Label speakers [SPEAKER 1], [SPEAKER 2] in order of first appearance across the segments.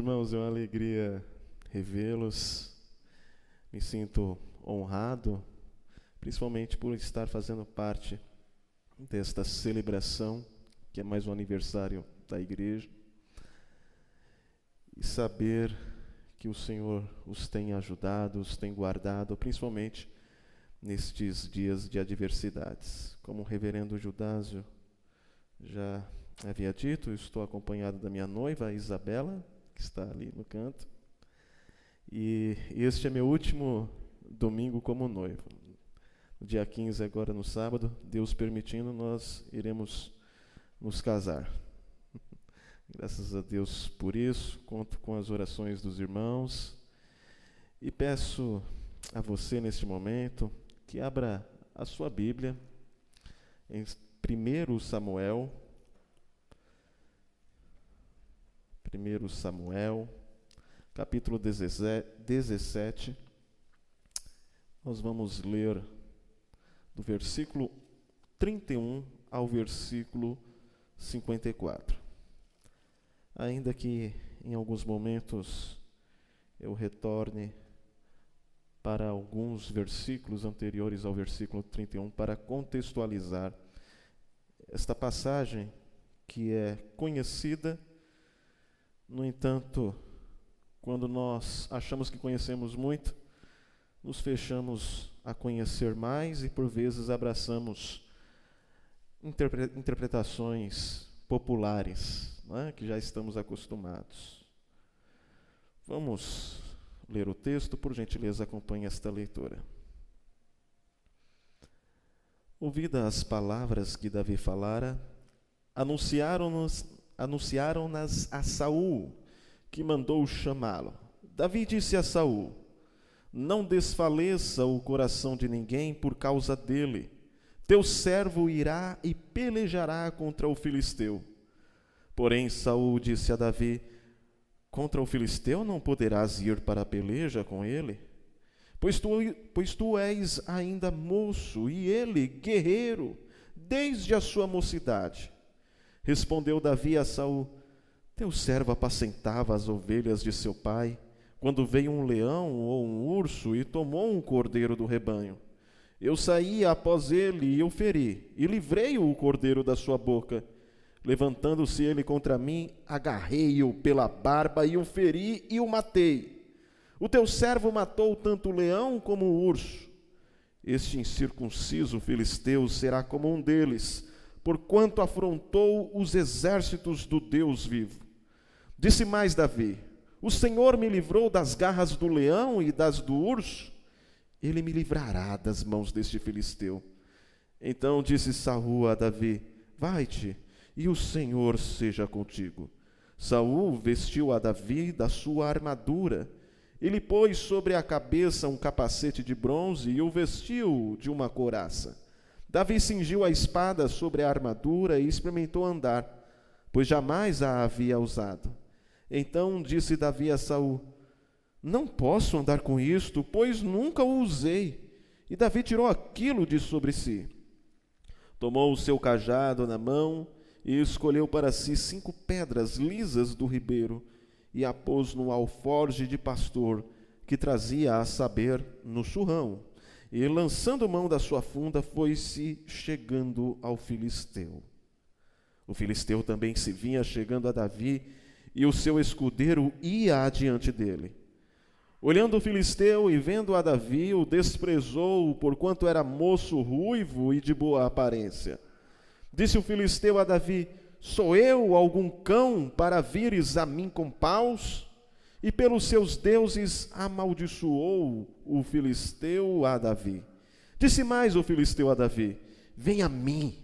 [SPEAKER 1] Irmãos, é uma alegria revê-los. Me sinto honrado, principalmente por estar fazendo parte desta celebração, que é mais um aniversário da igreja, e saber que o Senhor os tem ajudado, os tem guardado, principalmente nestes dias de adversidades. Como o reverendo Judásio já havia dito, estou acompanhado da minha noiva, Isabela, que está ali no canto. E este é meu último domingo como noivo. No dia 15, agora no sábado, Deus permitindo, nós iremos nos casar. Graças a Deus por isso, conto com as orações dos irmãos e peço a você neste momento que abra a sua Bíblia em 1 Samuel, 1 Samuel, capítulo 17. Nós vamos ler do versículo 31 ao versículo 54. Ainda que em alguns momentos eu retorne para alguns versículos anteriores ao versículo 31 para contextualizar esta passagem que é conhecida no entanto, quando nós achamos que conhecemos muito, nos fechamos a conhecer mais e por vezes abraçamos interpretações populares, é? que já estamos acostumados. Vamos ler o texto, por gentileza, acompanhe esta leitura. Ouvidas as palavras que Davi falara, anunciaram-nos anunciaram-nas a Saul, que mandou chamá-lo. Davi disse a Saul: Não desfaleça o coração de ninguém por causa dele. Teu servo irá e pelejará contra o filisteu. Porém Saul disse a Davi: Contra o filisteu não poderás ir para a peleja com ele, pois tu, pois tu és ainda moço e ele guerreiro desde a sua mocidade. Respondeu Davi a Saul: Teu servo apacentava as ovelhas de seu pai, quando veio um leão ou um urso e tomou um cordeiro do rebanho. Eu saí após ele e o feri, e livrei o cordeiro da sua boca. Levantando-se ele contra mim, agarrei-o pela barba e o feri e o matei. O teu servo matou tanto o leão como o urso. Este incircunciso filisteu será como um deles porquanto afrontou os exércitos do Deus vivo. Disse mais Davi: O Senhor me livrou das garras do leão e das do urso, ele me livrará das mãos deste filisteu. Então disse Saul a Davi: Vai-te, e o Senhor seja contigo. Saul vestiu a Davi da sua armadura. Ele pôs sobre a cabeça um capacete de bronze e o vestiu de uma couraça. Davi cingiu a espada sobre a armadura e experimentou andar, pois jamais a havia usado. Então disse Davi a Saul: Não posso andar com isto, pois nunca o usei. E Davi tirou aquilo de sobre si. Tomou o seu cajado na mão e escolheu para si cinco pedras lisas do ribeiro e a pôs no alforge de pastor que trazia a saber no surrão e, lançando mão da sua funda, foi-se chegando ao filisteu. O filisteu também se vinha chegando a Davi, e o seu escudeiro ia adiante dele. Olhando o filisteu e vendo a Davi, o desprezou, porquanto era moço ruivo e de boa aparência. Disse o filisteu a Davi: Sou eu algum cão para vires a mim com paus? E pelos seus deuses amaldiçoou o filisteu a Davi. Disse mais o filisteu a Davi: Vem a mim,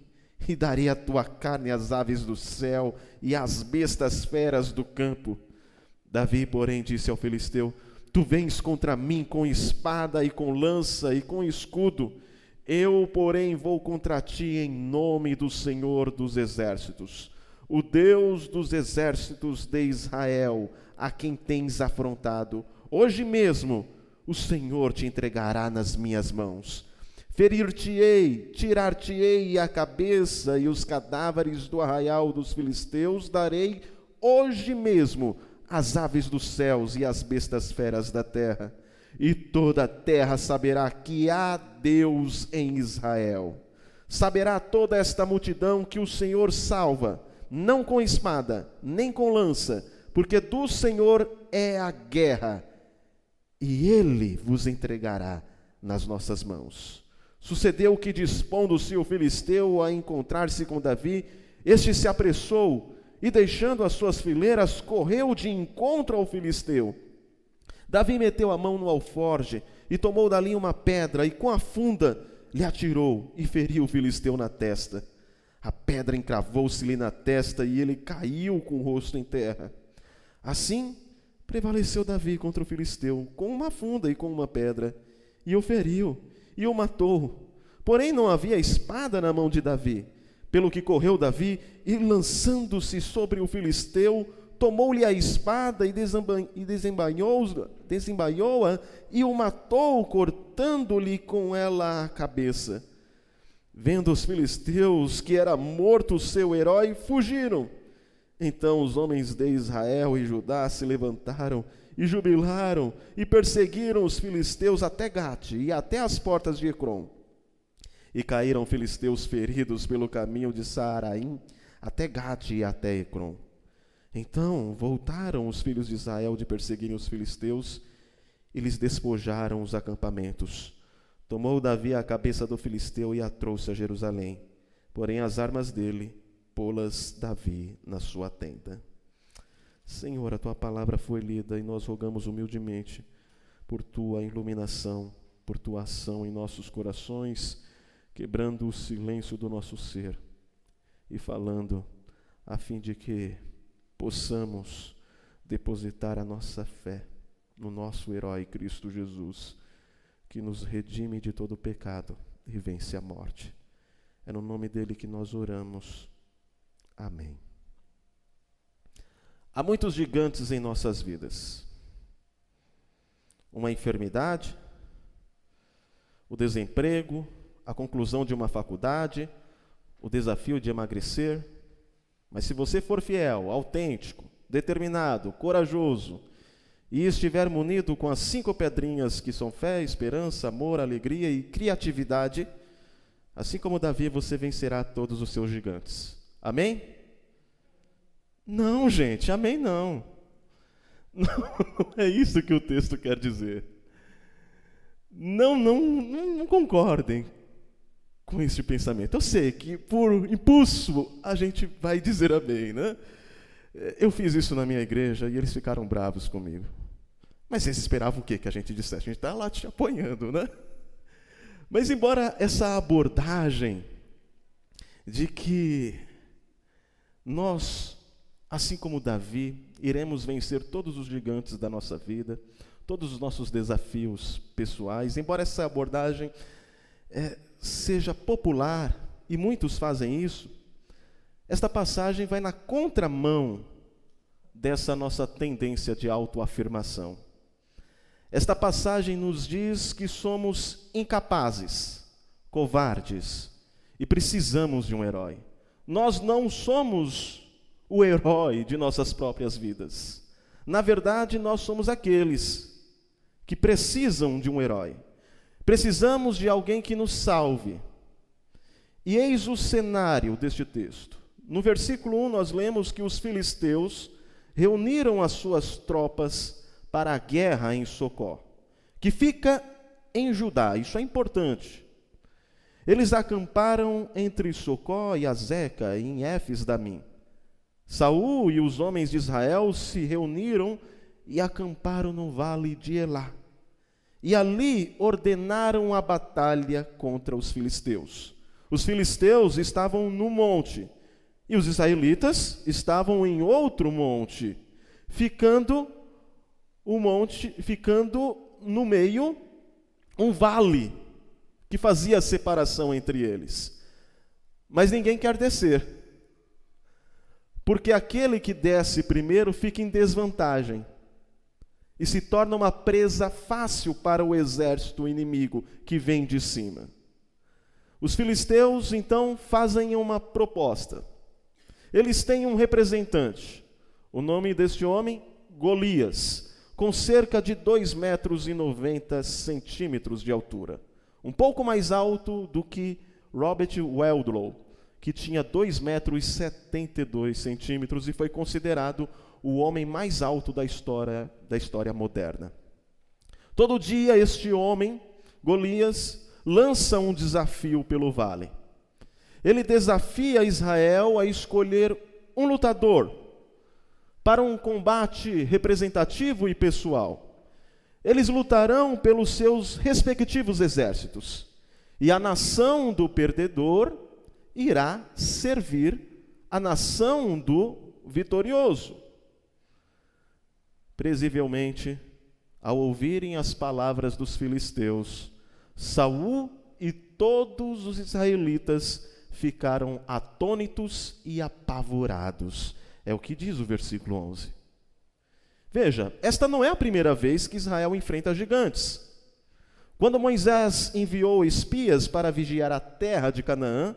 [SPEAKER 1] e darei a tua carne às aves do céu e às bestas feras do campo. Davi, porém, disse ao filisteu: Tu vens contra mim com espada e com lança e com escudo. Eu, porém, vou contra ti em nome do Senhor dos exércitos, o Deus dos exércitos de Israel a quem tens afrontado. Hoje mesmo o Senhor te entregará nas minhas mãos. Ferir-te-ei, tirar-te-ei a cabeça e os cadáveres do arraial dos filisteus darei hoje mesmo as aves dos céus e as bestas feras da terra, e toda a terra saberá que há Deus em Israel. Saberá toda esta multidão que o Senhor salva, não com espada, nem com lança, porque do Senhor é a guerra, e ele vos entregará nas nossas mãos. Sucedeu que, dispondo-se o filisteu a encontrar-se com Davi, este se apressou e, deixando as suas fileiras, correu de encontro ao filisteu. Davi meteu a mão no alforge e tomou dali uma pedra e, com a funda, lhe atirou e feriu o filisteu na testa. A pedra encravou-se-lhe na testa e ele caiu com o rosto em terra. Assim, prevaleceu Davi contra o filisteu, com uma funda e com uma pedra, e o feriu e o matou. Porém, não havia espada na mão de Davi. Pelo que correu Davi e, lançando-se sobre o filisteu, tomou-lhe a espada e desembainhou-a desembainhou e o matou, cortando-lhe com ela a cabeça. Vendo os filisteus que era morto o seu herói, fugiram. Então os homens de Israel e Judá se levantaram e jubilaram e perseguiram os filisteus até Gate e até as portas de Ecrom. E caíram filisteus feridos pelo caminho de Saaraim até Gate e até Ecrom. Então voltaram os filhos de Israel de perseguirem os filisteus e lhes despojaram os acampamentos. Tomou Davi a cabeça do filisteu e a trouxe a Jerusalém. Porém, as armas dele, pô-las Davi na sua tenda. Senhor, a tua palavra foi lida e nós rogamos humildemente por tua iluminação, por tua ação em nossos corações, quebrando o silêncio do nosso ser e falando, a fim de que possamos depositar a nossa fé no nosso herói Cristo Jesus, que nos redime de todo pecado e vence a morte. É no nome dele que nós oramos. Amém. Há muitos gigantes em nossas vidas. Uma enfermidade, o desemprego, a conclusão de uma faculdade, o desafio de emagrecer, mas se você for fiel, autêntico, determinado, corajoso, e estiver munido com as cinco pedrinhas que são fé, esperança, amor, alegria e criatividade, assim como Davi, você vencerá todos os seus gigantes. Amém? Não, gente, amém não. Não, não é isso que o texto quer dizer. Não, não, não, concordem com esse pensamento. Eu sei que por impulso a gente vai dizer amém, né? Eu fiz isso na minha igreja e eles ficaram bravos comigo. Mas eles esperavam o quê? Que a gente dissesse? A gente está lá te apoiando, né? Mas embora essa abordagem de que nós, assim como Davi, iremos vencer todos os gigantes da nossa vida, todos os nossos desafios pessoais, embora essa abordagem é, seja popular, e muitos fazem isso, esta passagem vai na contramão dessa nossa tendência de autoafirmação. Esta passagem nos diz que somos incapazes, covardes e precisamos de um herói. Nós não somos o herói de nossas próprias vidas. Na verdade, nós somos aqueles que precisam de um herói. Precisamos de alguém que nos salve. E eis o cenário deste texto. No versículo 1, nós lemos que os filisteus reuniram as suas tropas para a guerra em Socó, que fica em Judá, isso é importante. Eles acamparam entre Socó e Azeca, em Éfes Damim. Saul e os homens de Israel se reuniram e acamparam no vale de Elá e ali ordenaram a batalha contra os filisteus. Os filisteus estavam no monte e os israelitas estavam em outro monte, ficando o monte, ficando no meio um vale que fazia a separação entre eles. Mas ninguém quer descer. Porque aquele que desce primeiro fica em desvantagem e se torna uma presa fácil para o exército inimigo que vem de cima. Os filisteus então fazem uma proposta. Eles têm um representante. O nome deste homem, Golias, com cerca de 2 metros e 90 centímetros de altura, um pouco mais alto do que Robert Weldlow, que tinha 2 metros e 72 centímetros e foi considerado o homem mais alto da história, da história moderna. Todo dia este homem, Golias, lança um desafio pelo vale. Ele desafia Israel a escolher um lutador para um combate representativo e pessoal. Eles lutarão pelos seus respectivos exércitos, e a nação do perdedor irá servir a nação do vitorioso. Presivelmente, ao ouvirem as palavras dos filisteus, Saul e todos os israelitas ficaram atônitos e apavorados. É o que diz o versículo 11. Veja, esta não é a primeira vez que Israel enfrenta gigantes. Quando Moisés enviou espias para vigiar a terra de Canaã,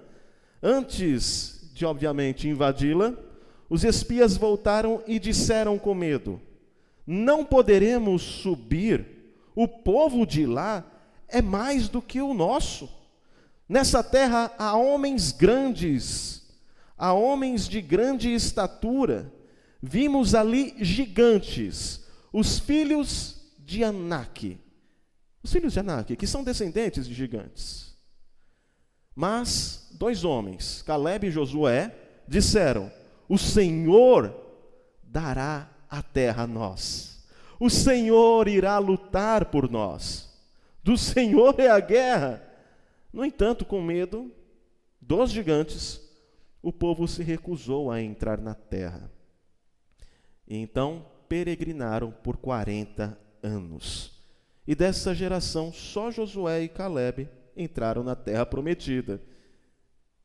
[SPEAKER 1] antes de, obviamente, invadi-la, os espias voltaram e disseram com medo: Não poderemos subir, o povo de lá é mais do que o nosso. Nessa terra há homens grandes, há homens de grande estatura. Vimos ali gigantes, os filhos de Anak. Os filhos de Anak, que são descendentes de gigantes. Mas dois homens, Caleb e Josué, disseram: O Senhor dará a terra a nós. O Senhor irá lutar por nós. Do Senhor é a guerra no entanto, com medo dos gigantes, o povo se recusou a entrar na terra. E então peregrinaram por 40 anos. E dessa geração, só Josué e Caleb entraram na terra prometida.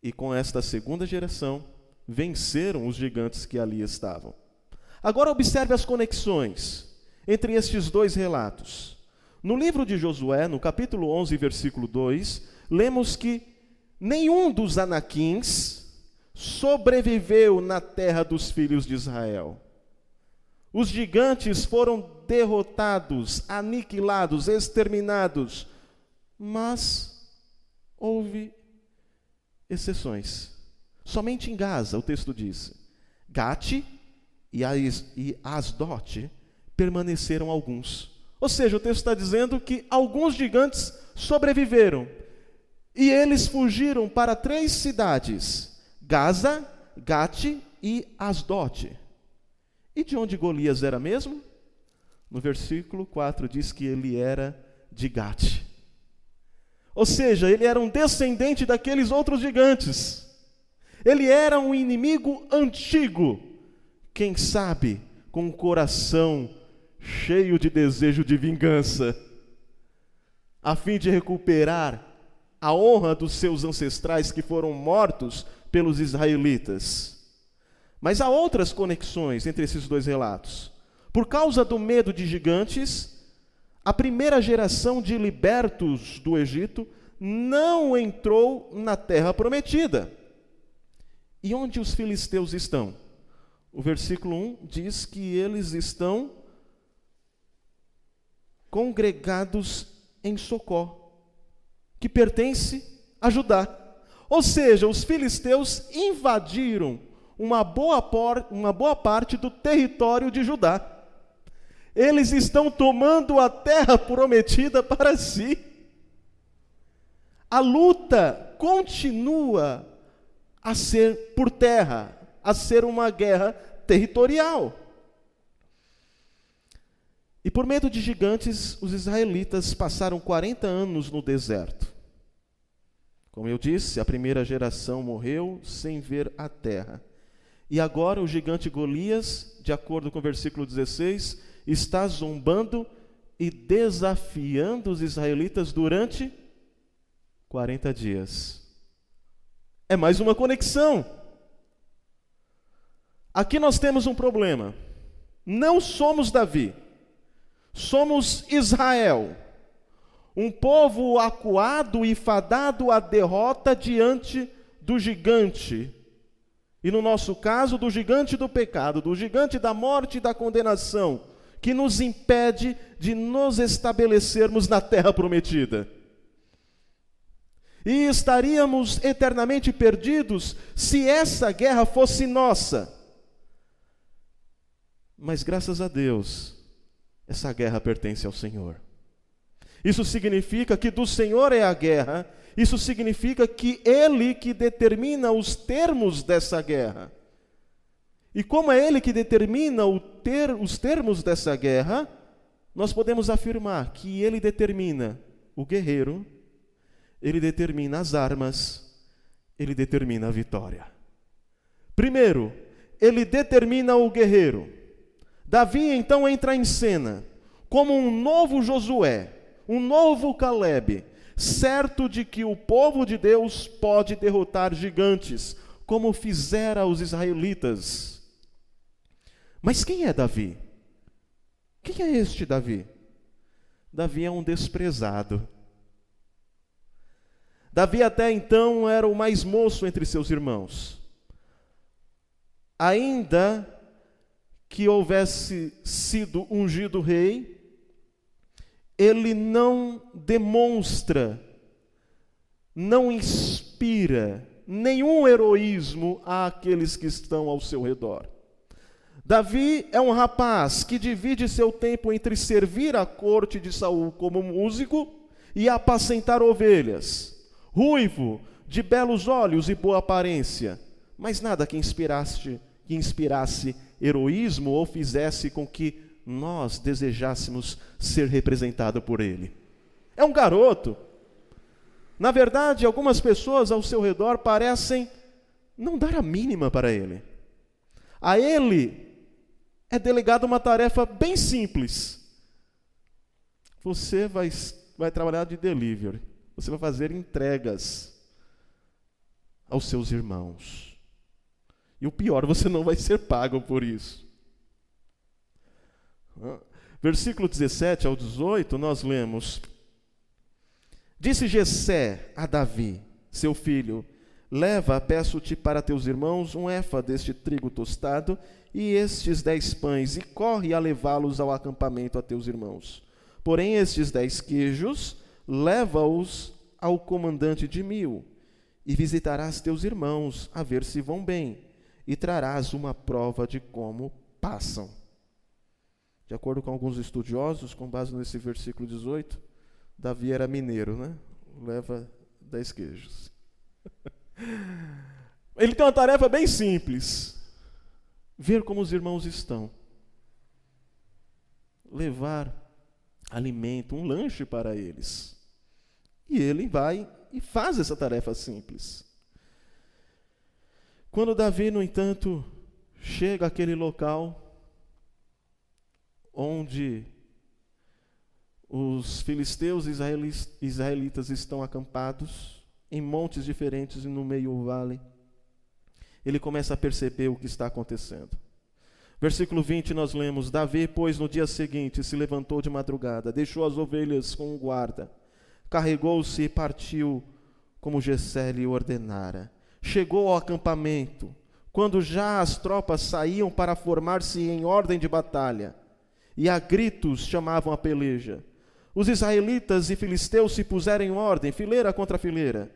[SPEAKER 1] E com esta segunda geração, venceram os gigantes que ali estavam. Agora observe as conexões entre estes dois relatos. No livro de Josué, no capítulo 11, versículo 2, lemos que nenhum dos anaquins sobreviveu na terra dos filhos de Israel. Os gigantes foram derrotados, aniquilados, exterminados, mas houve exceções. Somente em Gaza, o texto diz, Gate e Asdote permaneceram alguns. Ou seja, o texto está dizendo que alguns gigantes sobreviveram, e eles fugiram para três cidades: Gaza, Gate e Asdote. De onde Golias era mesmo? No versículo 4 diz que ele era de Gate. Ou seja, ele era um descendente daqueles outros gigantes. Ele era um inimigo antigo. Quem sabe com um coração cheio de desejo de vingança, a fim de recuperar a honra dos seus ancestrais que foram mortos pelos israelitas. Mas há outras conexões entre esses dois relatos. Por causa do medo de gigantes, a primeira geração de libertos do Egito não entrou na terra prometida. E onde os filisteus estão? O versículo 1 diz que eles estão congregados em Socó que pertence a Judá. Ou seja, os filisteus invadiram uma boa, por, uma boa parte do território de Judá. Eles estão tomando a terra prometida para si. A luta continua a ser por terra, a ser uma guerra territorial. E por medo de gigantes, os israelitas passaram 40 anos no deserto. Como eu disse, a primeira geração morreu sem ver a terra. E agora o gigante Golias, de acordo com o versículo 16, está zombando e desafiando os israelitas durante 40 dias. É mais uma conexão. Aqui nós temos um problema. Não somos Davi, somos Israel. Um povo acuado e fadado à derrota diante do gigante. E no nosso caso, do gigante do pecado, do gigante da morte e da condenação, que nos impede de nos estabelecermos na terra prometida. E estaríamos eternamente perdidos se essa guerra fosse nossa. Mas graças a Deus, essa guerra pertence ao Senhor. Isso significa que do Senhor é a guerra isso significa que ele que determina os termos dessa guerra. E como é ele que determina ter, os termos dessa guerra, nós podemos afirmar que ele determina o guerreiro, ele determina as armas, ele determina a vitória. Primeiro, ele determina o guerreiro. Davi então entra em cena como um novo Josué, um novo Caleb, certo de que o povo de Deus pode derrotar gigantes, como fizera os israelitas. Mas quem é Davi? Quem é este Davi? Davi é um desprezado. Davi até então era o mais moço entre seus irmãos. Ainda que houvesse sido ungido rei, ele não demonstra, não inspira nenhum heroísmo àqueles que estão ao seu redor. Davi é um rapaz que divide seu tempo entre servir a corte de Saul como músico e apacentar ovelhas. Ruivo, de belos olhos e boa aparência, mas nada que inspirasse, que inspirasse heroísmo ou fizesse com que nós desejássemos ser representado por ele. É um garoto. Na verdade, algumas pessoas ao seu redor parecem não dar a mínima para ele. A ele é delegada uma tarefa bem simples. Você vai, vai trabalhar de delivery. Você vai fazer entregas aos seus irmãos. E o pior, você não vai ser pago por isso. Versículo 17 ao 18, nós lemos: Disse Jessé a Davi, seu filho: Leva, peço-te para teus irmãos, um efa deste trigo tostado e estes dez pães, e corre a levá-los ao acampamento a teus irmãos. Porém, estes dez queijos, leva-os ao comandante de mil, e visitarás teus irmãos, a ver se vão bem, e trarás uma prova de como passam. De acordo com alguns estudiosos, com base nesse versículo 18, Davi era mineiro, né? Leva dez queijos. Ele tem uma tarefa bem simples: ver como os irmãos estão, levar alimento, um lanche para eles. E ele vai e faz essa tarefa simples. Quando Davi, no entanto, chega àquele local, onde os filisteus e israelitas estão acampados em montes diferentes e no meio do vale. Ele começa a perceber o que está acontecendo. Versículo 20 nós lemos: Davi, pois, no dia seguinte se levantou de madrugada, deixou as ovelhas com um guarda, carregou-se e partiu como Gessé lhe ordenara. Chegou ao acampamento, quando já as tropas saíam para formar-se em ordem de batalha e a gritos chamavam a peleja. Os israelitas e filisteus se puseram em ordem, fileira contra fileira.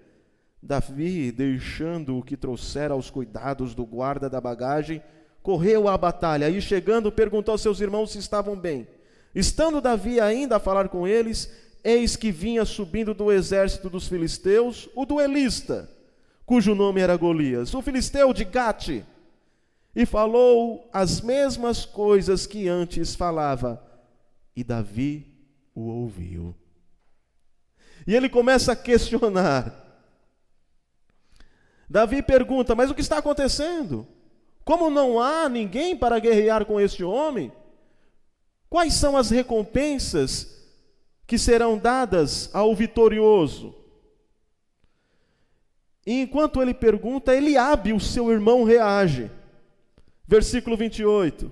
[SPEAKER 1] Davi, deixando o que trouxera aos cuidados do guarda da bagagem, correu à batalha e, chegando, perguntou aos seus irmãos se estavam bem. Estando Davi ainda a falar com eles, eis que vinha subindo do exército dos filisteus o duelista, cujo nome era Golias, o filisteu de Gate e falou as mesmas coisas que antes falava, e Davi o ouviu. E ele começa a questionar. Davi pergunta: Mas o que está acontecendo? Como não há ninguém para guerrear com este homem? Quais são as recompensas que serão dadas ao vitorioso? E enquanto ele pergunta, Eliabe, o seu irmão, reage. Versículo 28.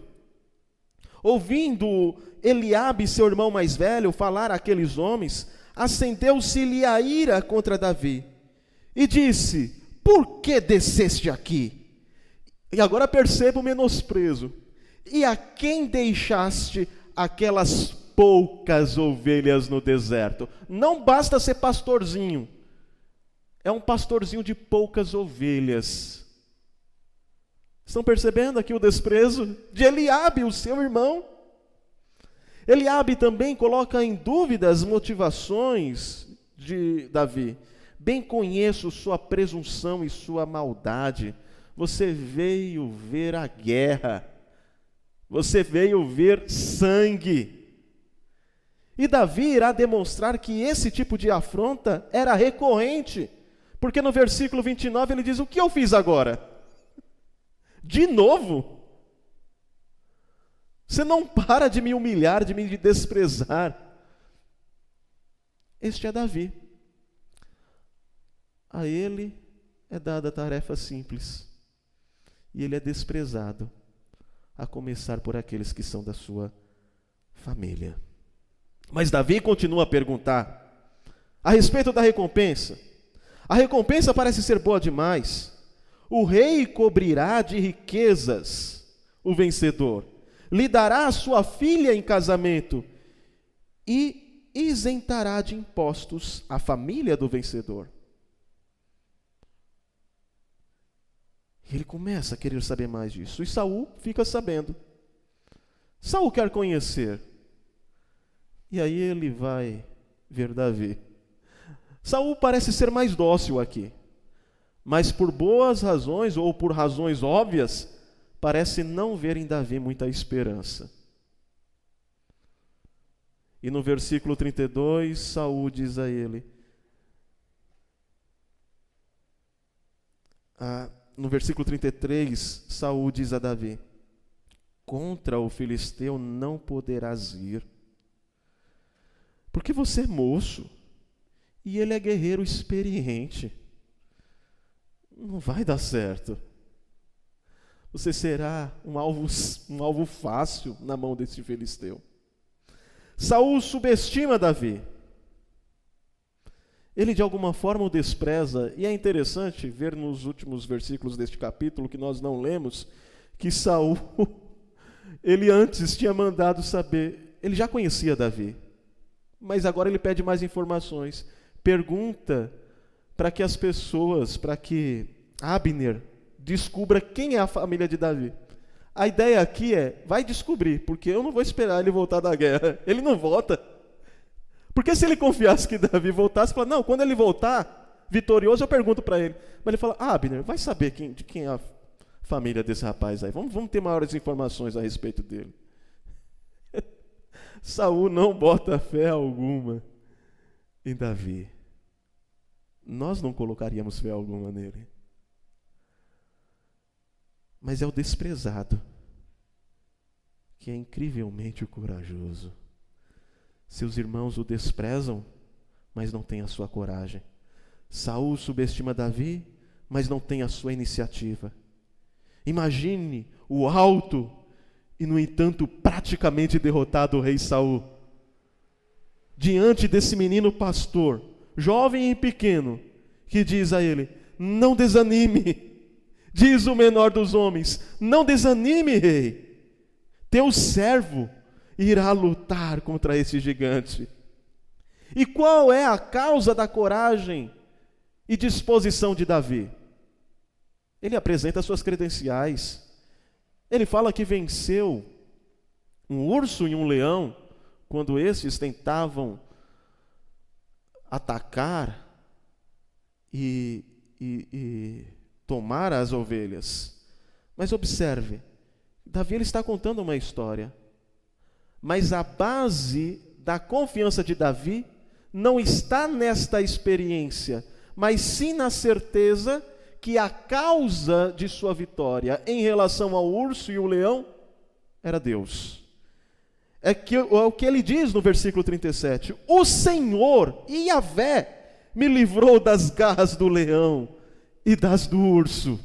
[SPEAKER 1] Ouvindo Eliabe, seu irmão mais velho, falar àqueles homens, acendeu-se-lhe a ira contra Davi e disse: Por que desceste aqui? E agora perceba o menosprezo. E a quem deixaste aquelas poucas ovelhas no deserto? Não basta ser pastorzinho. É um pastorzinho de poucas ovelhas. Estão percebendo aqui o desprezo de Eliabe, o seu irmão? Eliabe também coloca em dúvida as motivações de Davi. Bem conheço sua presunção e sua maldade. Você veio ver a guerra. Você veio ver sangue. E Davi irá demonstrar que esse tipo de afronta era recorrente. Porque no versículo 29 ele diz: O que eu fiz agora? De novo? Você não para de me humilhar, de me desprezar. Este é Davi. A ele é dada a tarefa simples. E ele é desprezado, a começar por aqueles que são da sua família. Mas Davi continua a perguntar a respeito da recompensa. A recompensa parece ser boa demais. O rei cobrirá de riquezas o vencedor, lhe dará a sua filha em casamento e isentará de impostos a família do vencedor. Ele começa a querer saber mais disso. E Saul fica sabendo. Saul quer conhecer. E aí ele vai ver Davi. Saul parece ser mais dócil aqui mas por boas razões ou por razões óbvias, parece não ver em Davi muita esperança. E no versículo 32, Saul diz a ele: ah, no versículo 33, Saul diz a Davi: Contra o filisteu não poderás ir, porque você é moço e ele é guerreiro experiente não vai dar certo. Você será um alvo, um alvo fácil na mão desse filisteu. Saul subestima Davi. Ele de alguma forma o despreza, e é interessante ver nos últimos versículos deste capítulo que nós não lemos que Saul ele antes tinha mandado saber, ele já conhecia Davi, mas agora ele pede mais informações. Pergunta para que as pessoas, para que Abner descubra quem é a família de Davi. A ideia aqui é, vai descobrir, porque eu não vou esperar ele voltar da guerra. Ele não volta. Porque se ele confiasse que Davi voltasse, fala, não, quando ele voltar, vitorioso, eu pergunto para ele. Mas ele fala, ah, Abner, vai saber quem, de quem é a família desse rapaz aí. Vamos, vamos ter maiores informações a respeito dele. Saul não bota fé alguma em Davi nós não colocaríamos fé alguma nele. Mas é o desprezado que é incrivelmente o corajoso. Seus irmãos o desprezam, mas não tem a sua coragem. Saul subestima Davi, mas não tem a sua iniciativa. Imagine o alto e no entanto praticamente derrotado rei Saul. Diante desse menino pastor, jovem e pequeno, que diz a ele: Não desanime. Diz o menor dos homens: Não desanime, rei. Teu servo irá lutar contra esse gigante. E qual é a causa da coragem e disposição de Davi? Ele apresenta suas credenciais. Ele fala que venceu um urso e um leão quando esses tentavam atacar e, e, e tomar as ovelhas. Mas observe, Davi ele está contando uma história, mas a base da confiança de Davi não está nesta experiência, mas sim na certeza que a causa de sua vitória em relação ao urso e o leão era Deus é, que, é o que ele diz no versículo 37. O Senhor, Yahvé, me livrou das garras do leão e das do urso.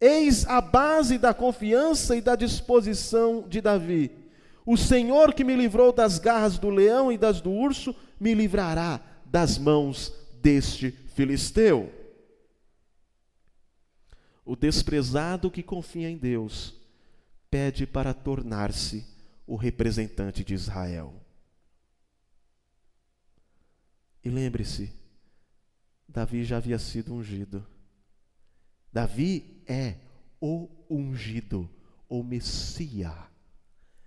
[SPEAKER 1] Eis a base da confiança e da disposição de Davi. O Senhor que me livrou das garras do leão e das do urso, me livrará das mãos deste filisteu. o desprezado que confia em Deus, pede para tornar-se o representante de Israel. E lembre-se, Davi já havia sido ungido. Davi é o ungido, o Messias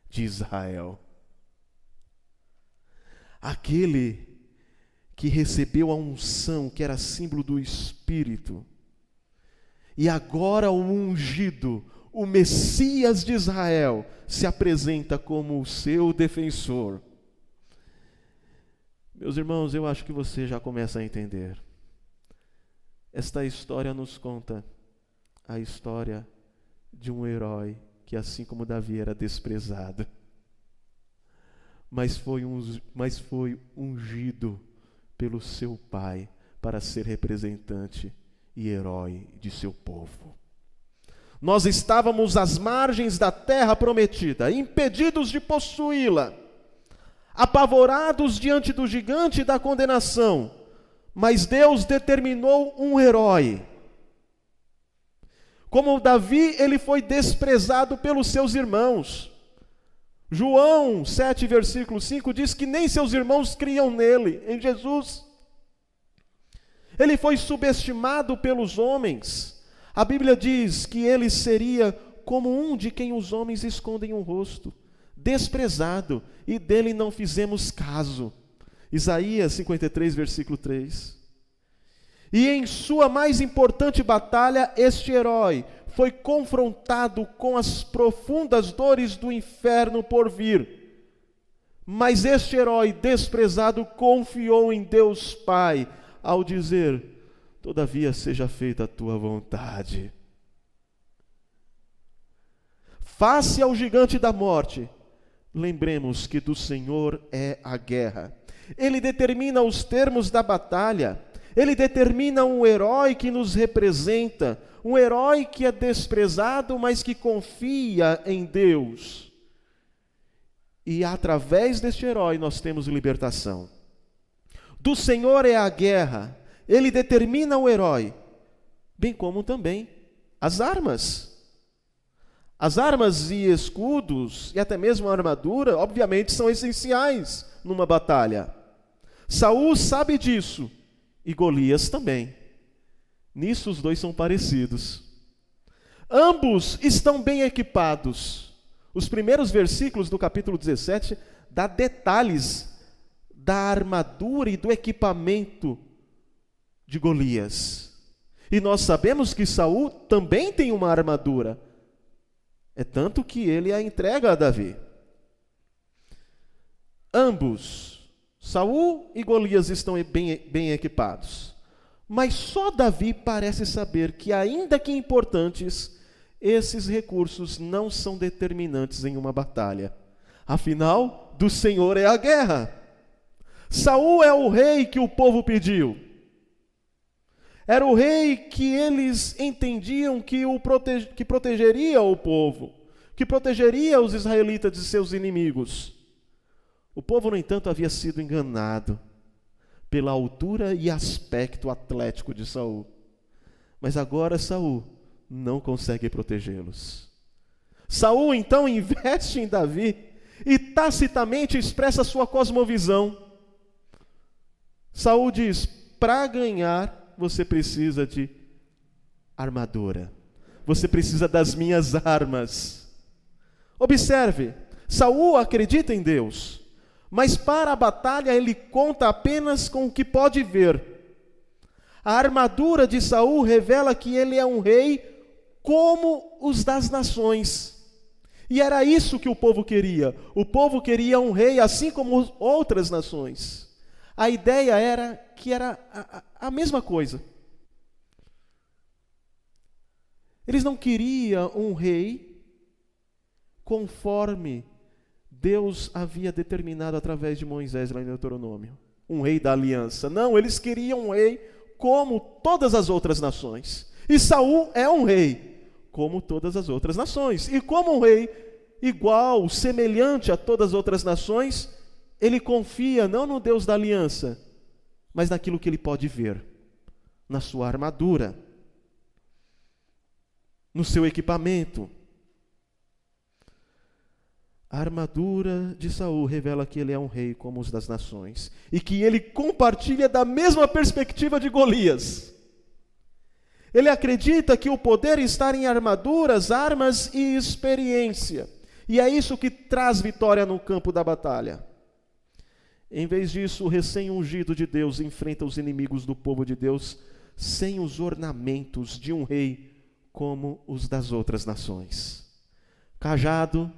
[SPEAKER 1] de Israel. Aquele que recebeu a unção, que era símbolo do Espírito, e agora o ungido, o Messias de Israel, se apresenta como o seu defensor. Meus irmãos, eu acho que você já começa a entender. Esta história nos conta a história de um herói que, assim como Davi, era desprezado, mas foi, um, mas foi ungido pelo seu pai para ser representante e herói de seu povo. Nós estávamos às margens da terra prometida, impedidos de possuí-la, apavorados diante do gigante da condenação, mas Deus determinou um herói. Como Davi, ele foi desprezado pelos seus irmãos. João 7, versículo 5 diz que nem seus irmãos criam nele, em Jesus. Ele foi subestimado pelos homens. A Bíblia diz que ele seria como um de quem os homens escondem o rosto, desprezado, e dele não fizemos caso. Isaías 53, versículo 3. E em sua mais importante batalha, este herói foi confrontado com as profundas dores do inferno por vir. Mas este herói desprezado confiou em Deus Pai ao dizer: Todavia seja feita a tua vontade. Face ao gigante da morte, lembremos que do Senhor é a guerra. Ele determina os termos da batalha. Ele determina um herói que nos representa, um herói que é desprezado, mas que confia em Deus. E através deste herói nós temos libertação. Do Senhor é a guerra, ele determina o herói, bem como também as armas. As armas e escudos, e até mesmo a armadura, obviamente, são essenciais numa batalha. Saul sabe disso e Golias também. Nisso os dois são parecidos. Ambos estão bem equipados. Os primeiros versículos do capítulo 17 dá detalhes da armadura e do equipamento de Golias. E nós sabemos que Saul também tem uma armadura. É tanto que ele a entrega a Davi. Ambos Saul e Golias estão bem, bem equipados. Mas só Davi parece saber que, ainda que importantes, esses recursos não são determinantes em uma batalha. Afinal, do Senhor é a guerra. Saul é o rei que o povo pediu. Era o rei que eles entendiam que, o que protegeria o povo, que protegeria os israelitas de seus inimigos. O povo, no entanto, havia sido enganado pela altura e aspecto atlético de Saul. Mas agora Saul não consegue protegê-los. Saul então investe em Davi e tacitamente expressa sua cosmovisão. Saul diz: "Para ganhar, você precisa de armadura. Você precisa das minhas armas." Observe, Saul acredita em Deus. Mas para a batalha ele conta apenas com o que pode ver. A armadura de Saul revela que ele é um rei como os das nações. E era isso que o povo queria. O povo queria um rei assim como outras nações. A ideia era que era a, a mesma coisa. Eles não queriam um rei conforme Deus havia determinado através de Moisés lá em Deuteronômio, um rei da aliança. Não, eles queriam um rei como todas as outras nações. E Saul é um rei como todas as outras nações. E como um rei igual, semelhante a todas as outras nações, ele confia não no Deus da aliança, mas naquilo que ele pode ver, na sua armadura. no seu equipamento. A armadura de Saul revela que ele é um rei como os das nações e que ele compartilha da mesma perspectiva de Golias. Ele acredita que o poder está em armaduras, armas e experiência. E é isso que traz vitória no campo da batalha. Em vez disso, o recém-ungido de Deus enfrenta os inimigos do povo de Deus sem os ornamentos de um rei como os das outras nações. Cajado,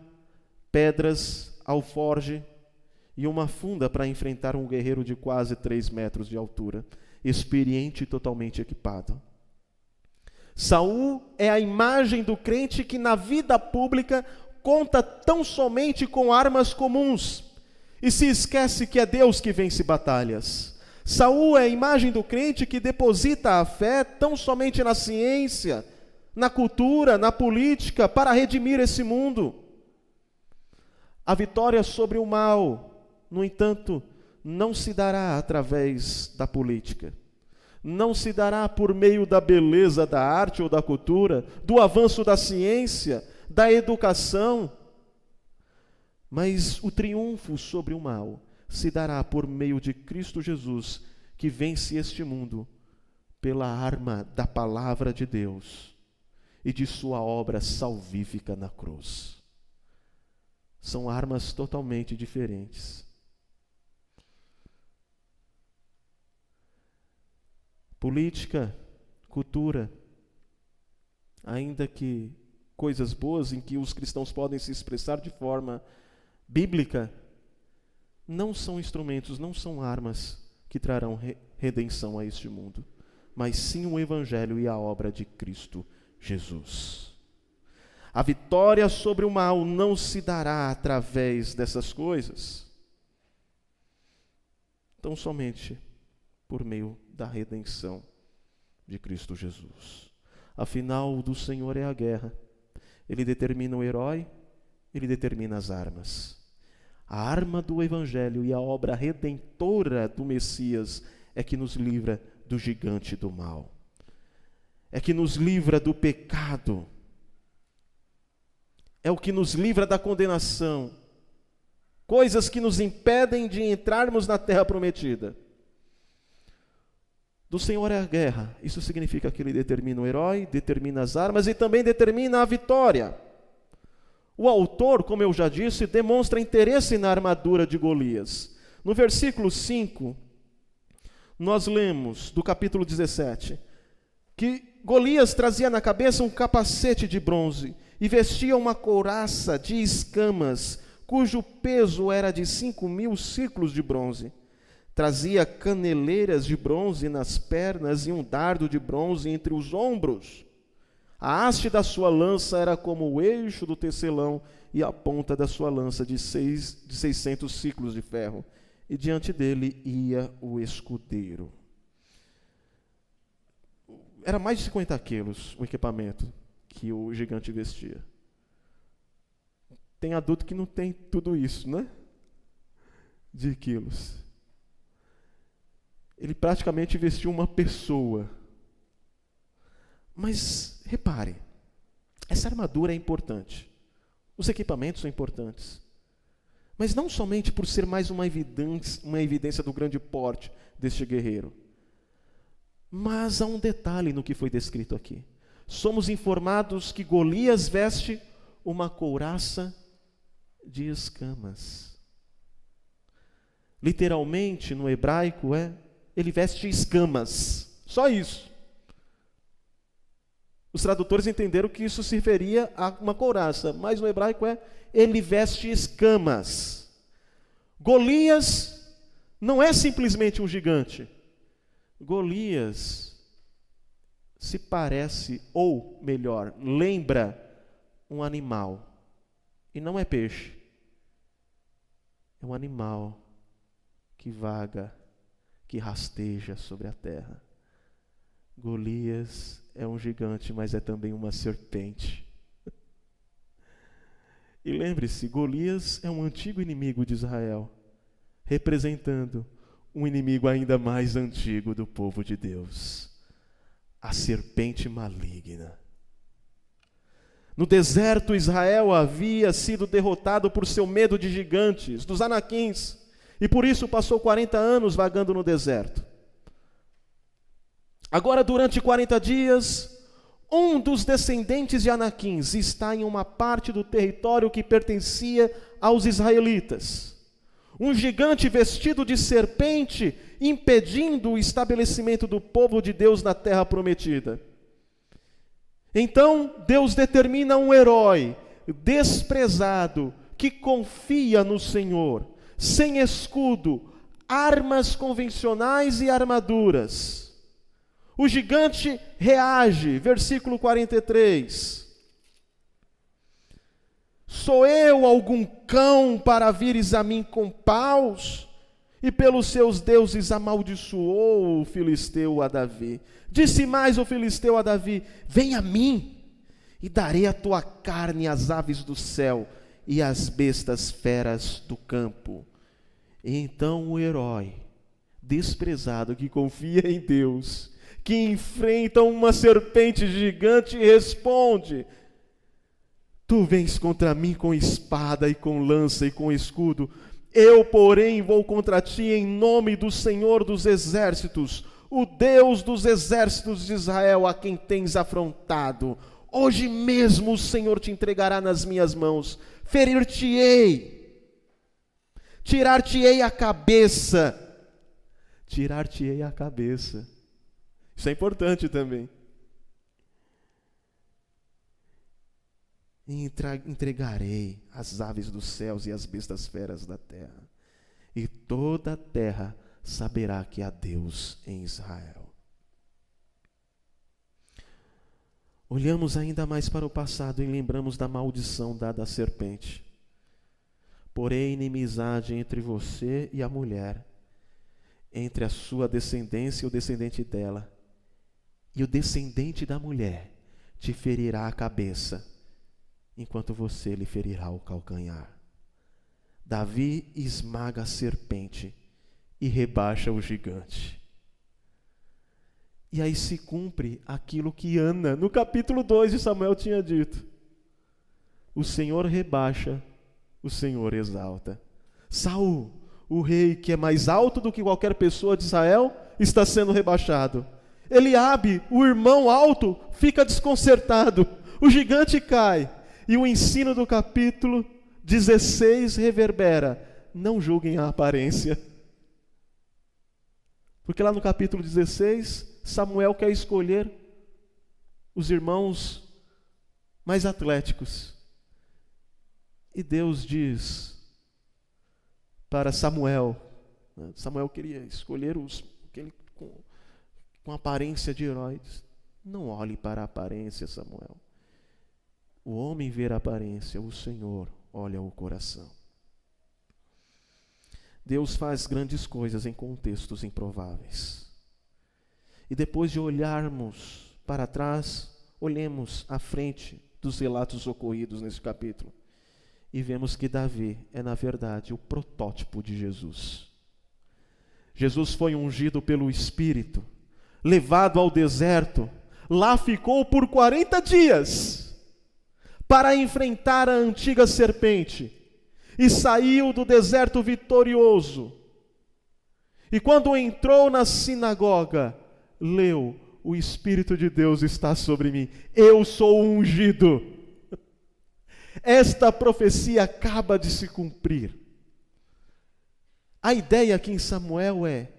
[SPEAKER 1] pedras, alforge e uma funda para enfrentar um guerreiro de quase três metros de altura, experiente e totalmente equipado. Saul é a imagem do crente que na vida pública conta tão somente com armas comuns e se esquece que é Deus que vence batalhas. Saul é a imagem do crente que deposita a fé tão somente na ciência, na cultura, na política para redimir esse mundo. A vitória sobre o mal, no entanto, não se dará através da política. Não se dará por meio da beleza da arte ou da cultura, do avanço da ciência, da educação. Mas o triunfo sobre o mal se dará por meio de Cristo Jesus, que vence este mundo pela arma da palavra de Deus e de sua obra salvífica na cruz são armas totalmente diferentes. Política, cultura, ainda que coisas boas em que os cristãos podem se expressar de forma bíblica, não são instrumentos, não são armas que trarão redenção a este mundo, mas sim o Evangelho e a obra de Cristo Jesus. A vitória sobre o mal não se dará através dessas coisas, tão somente por meio da redenção de Cristo Jesus. Afinal, do Senhor é a guerra. Ele determina o herói, ele determina as armas. A arma do Evangelho e a obra redentora do Messias é que nos livra do gigante do mal, é que nos livra do pecado é o que nos livra da condenação, coisas que nos impedem de entrarmos na terra prometida. Do Senhor é a guerra, isso significa que Ele determina o herói, determina as armas e também determina a vitória. O autor, como eu já disse, demonstra interesse na armadura de Golias. No versículo 5, nós lemos, do capítulo 17, que Golias trazia na cabeça um capacete de bronze e vestia uma couraça de escamas, cujo peso era de cinco mil ciclos de bronze. Trazia caneleiras de bronze nas pernas e um dardo de bronze entre os ombros. A haste da sua lança era como o eixo do tecelão e a ponta da sua lança de, seis, de 600 ciclos de ferro. E diante dele ia o escudeiro. Era mais de 50 quilos o equipamento que o gigante vestia. Tem adulto que não tem tudo isso, né? De quilos. Ele praticamente vestiu uma pessoa. Mas repare, essa armadura é importante. Os equipamentos são importantes. Mas não somente por ser mais uma evidência, uma evidência do grande porte deste guerreiro. Mas há um detalhe no que foi descrito aqui somos informados que Golias veste uma couraça de escamas. Literalmente, no hebraico, é ele veste escamas. Só isso. Os tradutores entenderam que isso se referia a uma couraça, mas no hebraico é ele veste escamas. Golias não é simplesmente um gigante. Golias se parece, ou melhor, lembra um animal. E não é peixe. É um animal que vaga, que rasteja sobre a terra. Golias é um gigante, mas é também uma serpente. E lembre-se, Golias é um antigo inimigo de Israel, representando um inimigo ainda mais antigo do povo de Deus a serpente maligna. No deserto, Israel havia sido derrotado por seu medo de gigantes, dos anaquins, e por isso passou 40 anos vagando no deserto. Agora, durante 40 dias, um dos descendentes de Anaquins está em uma parte do território que pertencia aos israelitas. Um gigante vestido de serpente impedindo o estabelecimento do povo de Deus na terra prometida. Então, Deus determina um herói desprezado que confia no Senhor, sem escudo, armas convencionais e armaduras o gigante reage, versículo 43. Sou eu algum cão para vires a mim com paus? E pelos seus deuses amaldiçoou o filisteu a Davi. Disse mais o filisteu a Davi: Vem a mim, e darei a tua carne às aves do céu e às bestas feras do campo. E então o herói, desprezado que confia em Deus, que enfrentam uma serpente gigante e responde: Tu vens contra mim com espada e com lança e com escudo. Eu, porém, vou contra ti em nome do Senhor dos exércitos, o Deus dos exércitos de Israel, a quem tens afrontado. Hoje mesmo o Senhor te entregará nas minhas mãos, ferir-te-ei, tirar-te-ei a cabeça, tirar-te-ei a cabeça. Isso é importante também. E entregarei as aves dos céus e as bestas feras da terra, e toda a terra saberá que há Deus em Israel. Olhamos ainda mais para o passado e lembramos da maldição dada à serpente. Porém, inimizade entre você e a mulher, entre a sua descendência e o descendente dela e o descendente da mulher te ferirá a cabeça, enquanto você lhe ferirá o calcanhar. Davi esmaga a serpente e rebaixa o gigante. E aí se cumpre aquilo que Ana, no capítulo 2 de Samuel, tinha dito: O Senhor rebaixa, o Senhor exalta. Saul, o rei que é mais alto do que qualquer pessoa de Israel, está sendo rebaixado. Eliabe, o irmão alto, fica desconcertado. O gigante cai. E o ensino do capítulo 16 reverbera: não julguem a aparência. Porque lá no capítulo 16, Samuel quer escolher os irmãos mais atléticos. E Deus diz para Samuel: né, Samuel queria escolher os, aquele aparência de heróis. Não olhe para a aparência, Samuel. O homem vê a aparência, o Senhor olha o coração. Deus faz grandes coisas em contextos improváveis. E depois de olharmos para trás, olhemos à frente dos relatos ocorridos nesse capítulo e vemos que Davi é, na verdade, o protótipo de Jesus. Jesus foi ungido pelo Espírito levado ao deserto, lá ficou por 40 dias para enfrentar a antiga serpente e saiu do deserto vitorioso. E quando entrou na sinagoga, leu: O Espírito de Deus está sobre mim, eu sou ungido. Esta profecia acaba de se cumprir. A ideia aqui em Samuel é: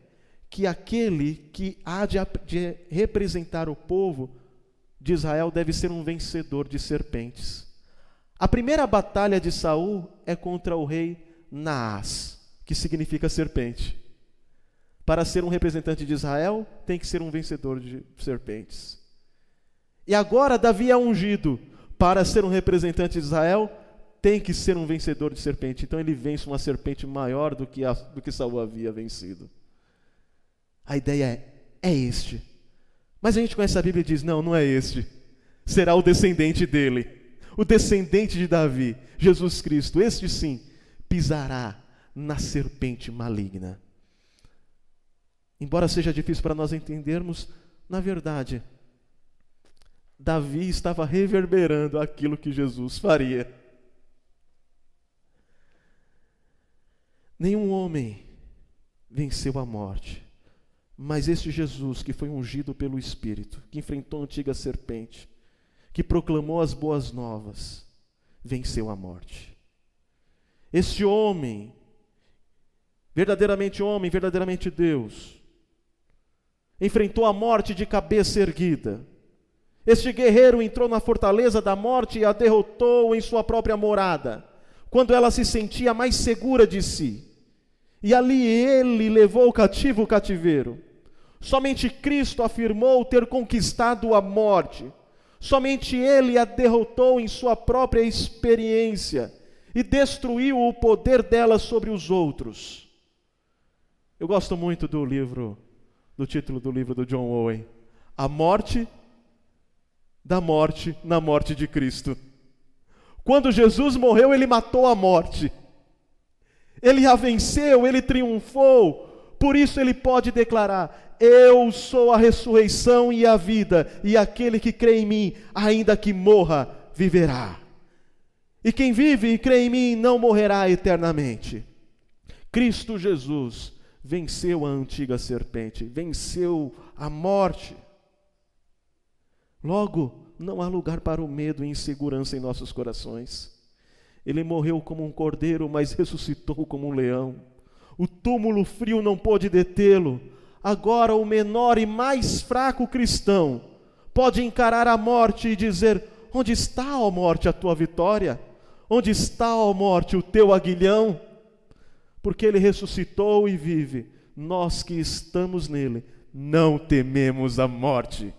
[SPEAKER 1] que aquele que há de, de representar o povo de Israel deve ser um vencedor de serpentes. A primeira batalha de Saul é contra o rei Naas, que significa serpente. Para ser um representante de Israel, tem que ser um vencedor de serpentes. E agora Davi é ungido. Para ser um representante de Israel, tem que ser um vencedor de serpente. Então ele vence uma serpente maior do que, a, do que Saul havia vencido. A ideia é: é este. Mas a gente conhece a Bíblia e diz: não, não é este. Será o descendente dele, o descendente de Davi, Jesus Cristo. Este sim pisará na serpente maligna. Embora seja difícil para nós entendermos, na verdade, Davi estava reverberando aquilo que Jesus faria. Nenhum homem venceu a morte, mas este Jesus que foi ungido pelo Espírito, que enfrentou a antiga serpente, que proclamou as boas novas, venceu a morte. Este homem, verdadeiramente homem, verdadeiramente Deus, enfrentou a morte de cabeça erguida. Este guerreiro entrou na fortaleza da morte e a derrotou em sua própria morada, quando ela se sentia mais segura de si. E ali ele levou o cativo o cativeiro. Somente Cristo afirmou ter conquistado a morte. Somente ele a derrotou em sua própria experiência e destruiu o poder dela sobre os outros. Eu gosto muito do livro do título do livro do John Owen: A Morte da Morte na Morte de Cristo. Quando Jesus morreu, ele matou a morte. Ele a venceu, ele triunfou. Por isso ele pode declarar: Eu sou a ressurreição e a vida, e aquele que crê em mim, ainda que morra, viverá. E quem vive e crê em mim não morrerá eternamente. Cristo Jesus venceu a antiga serpente, venceu a morte. Logo, não há lugar para o medo e insegurança em nossos corações. Ele morreu como um cordeiro, mas ressuscitou como um leão. O túmulo frio não pôde detê-lo. Agora, o menor e mais fraco cristão pode encarar a morte e dizer: Onde está, ó morte, a tua vitória? Onde está, ó morte, o teu aguilhão? porque ele ressuscitou e vive, nós que estamos nele não tememos a morte.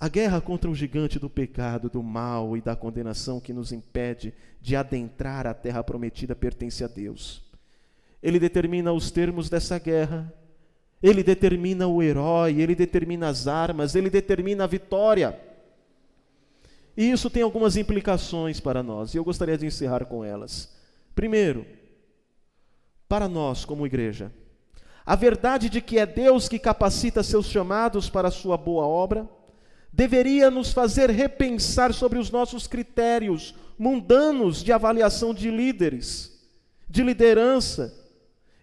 [SPEAKER 1] A guerra contra o gigante do pecado, do mal e da condenação que nos impede de adentrar a terra prometida pertence a Deus. Ele determina os termos dessa guerra, ele determina o herói, ele determina as armas, ele determina a vitória. E isso tem algumas implicações para nós, e eu gostaria de encerrar com elas. Primeiro, para nós como igreja, a verdade de que é Deus que capacita seus chamados para a sua boa obra deveria nos fazer repensar sobre os nossos critérios mundanos de avaliação de líderes, de liderança,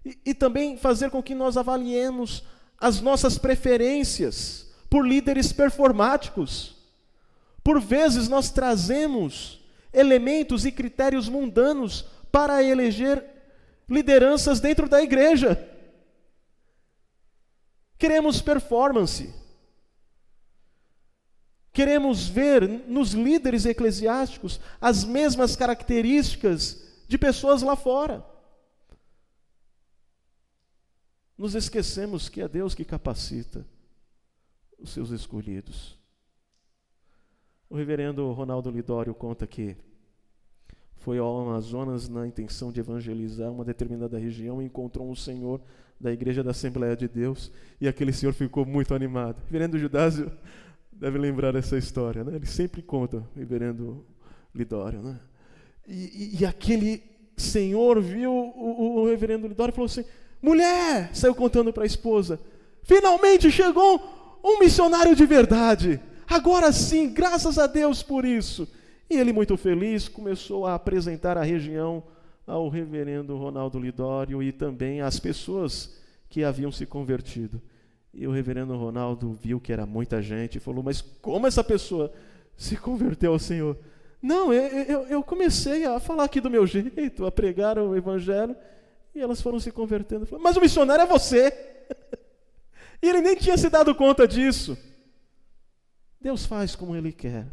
[SPEAKER 1] e, e também fazer com que nós avaliemos as nossas preferências por líderes performáticos. Por vezes nós trazemos elementos e critérios mundanos para eleger lideranças dentro da igreja. Queremos performance. Queremos ver nos líderes eclesiásticos as mesmas características de pessoas lá fora. Nos esquecemos que é Deus que capacita os seus escolhidos. O reverendo Ronaldo Lidório conta que foi ao Amazonas na intenção de evangelizar uma determinada região e encontrou um senhor da igreja da Assembleia de Deus e aquele senhor ficou muito animado. Reverendo Judásio deve lembrar essa história, né? Ele sempre conta, o reverendo Lidório, né? E, e, e aquele senhor viu o, o, o reverendo Lidório e falou assim: mulher, saiu contando para a esposa, finalmente chegou um missionário de verdade. Agora sim, graças a Deus por isso. E ele, muito feliz, começou a apresentar a região ao reverendo Ronaldo Lidório e também às pessoas que haviam se convertido. E o reverendo Ronaldo viu que era muita gente e falou: Mas como essa pessoa se converteu ao Senhor? Não, eu, eu, eu comecei a falar aqui do meu jeito, a pregar o evangelho, e elas foram se convertendo. Mas o missionário é você! e ele nem tinha se dado conta disso. Deus faz como Ele quer.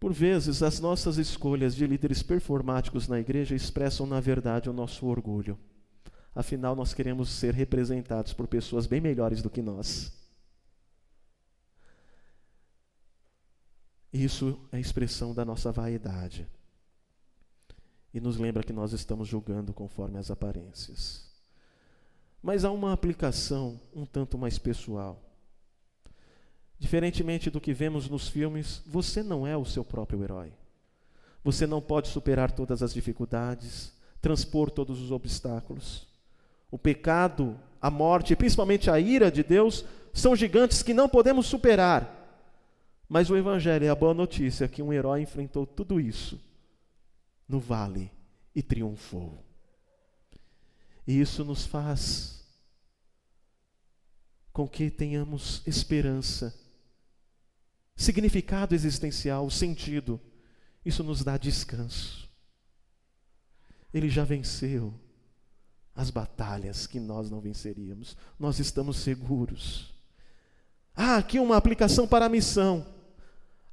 [SPEAKER 1] Por vezes, as nossas escolhas de líderes performáticos na igreja expressam, na verdade, o nosso orgulho. Afinal, nós queremos ser representados por pessoas bem melhores do que nós. Isso é expressão da nossa vaidade. E nos lembra que nós estamos julgando conforme as aparências. Mas há uma aplicação um tanto mais pessoal. Diferentemente do que vemos nos filmes, você não é o seu próprio herói. Você não pode superar todas as dificuldades, transpor todos os obstáculos. O pecado, a morte e principalmente a ira de Deus são gigantes que não podemos superar. Mas o Evangelho é a boa notícia que um herói enfrentou tudo isso no vale e triunfou. E isso nos faz com que tenhamos esperança, significado existencial, sentido. Isso nos dá descanso. Ele já venceu as batalhas que nós não venceríamos. Nós estamos seguros. Há aqui uma aplicação para a missão.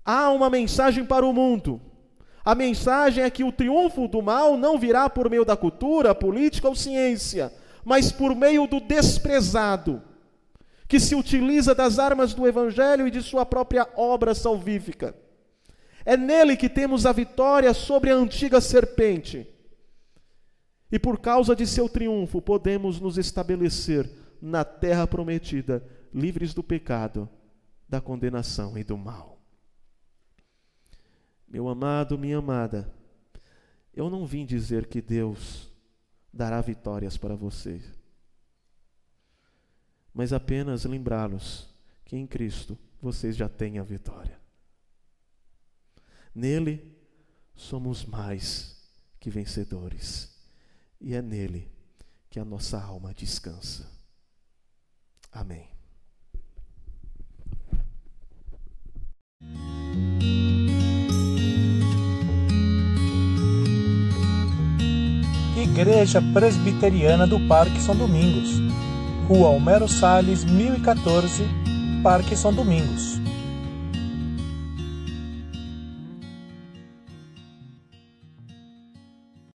[SPEAKER 1] Há uma mensagem para o mundo. A mensagem é que o triunfo do mal não virá por meio da cultura, política ou ciência, mas por meio do desprezado, que se utiliza das armas do evangelho e de sua própria obra salvífica. É nele que temos a vitória sobre a antiga serpente. E por causa de seu triunfo, podemos nos estabelecer na terra prometida, livres do pecado, da condenação e do mal. Meu amado, minha amada, eu não vim dizer que Deus dará vitórias para vocês, mas apenas lembrá-los que em Cristo vocês já têm a vitória. Nele somos mais que vencedores, e é nele que a nossa alma descansa. Amém.
[SPEAKER 2] Igreja Presbiteriana do Parque São Domingos, Rua Homero Salles, 1014, Parque São Domingos.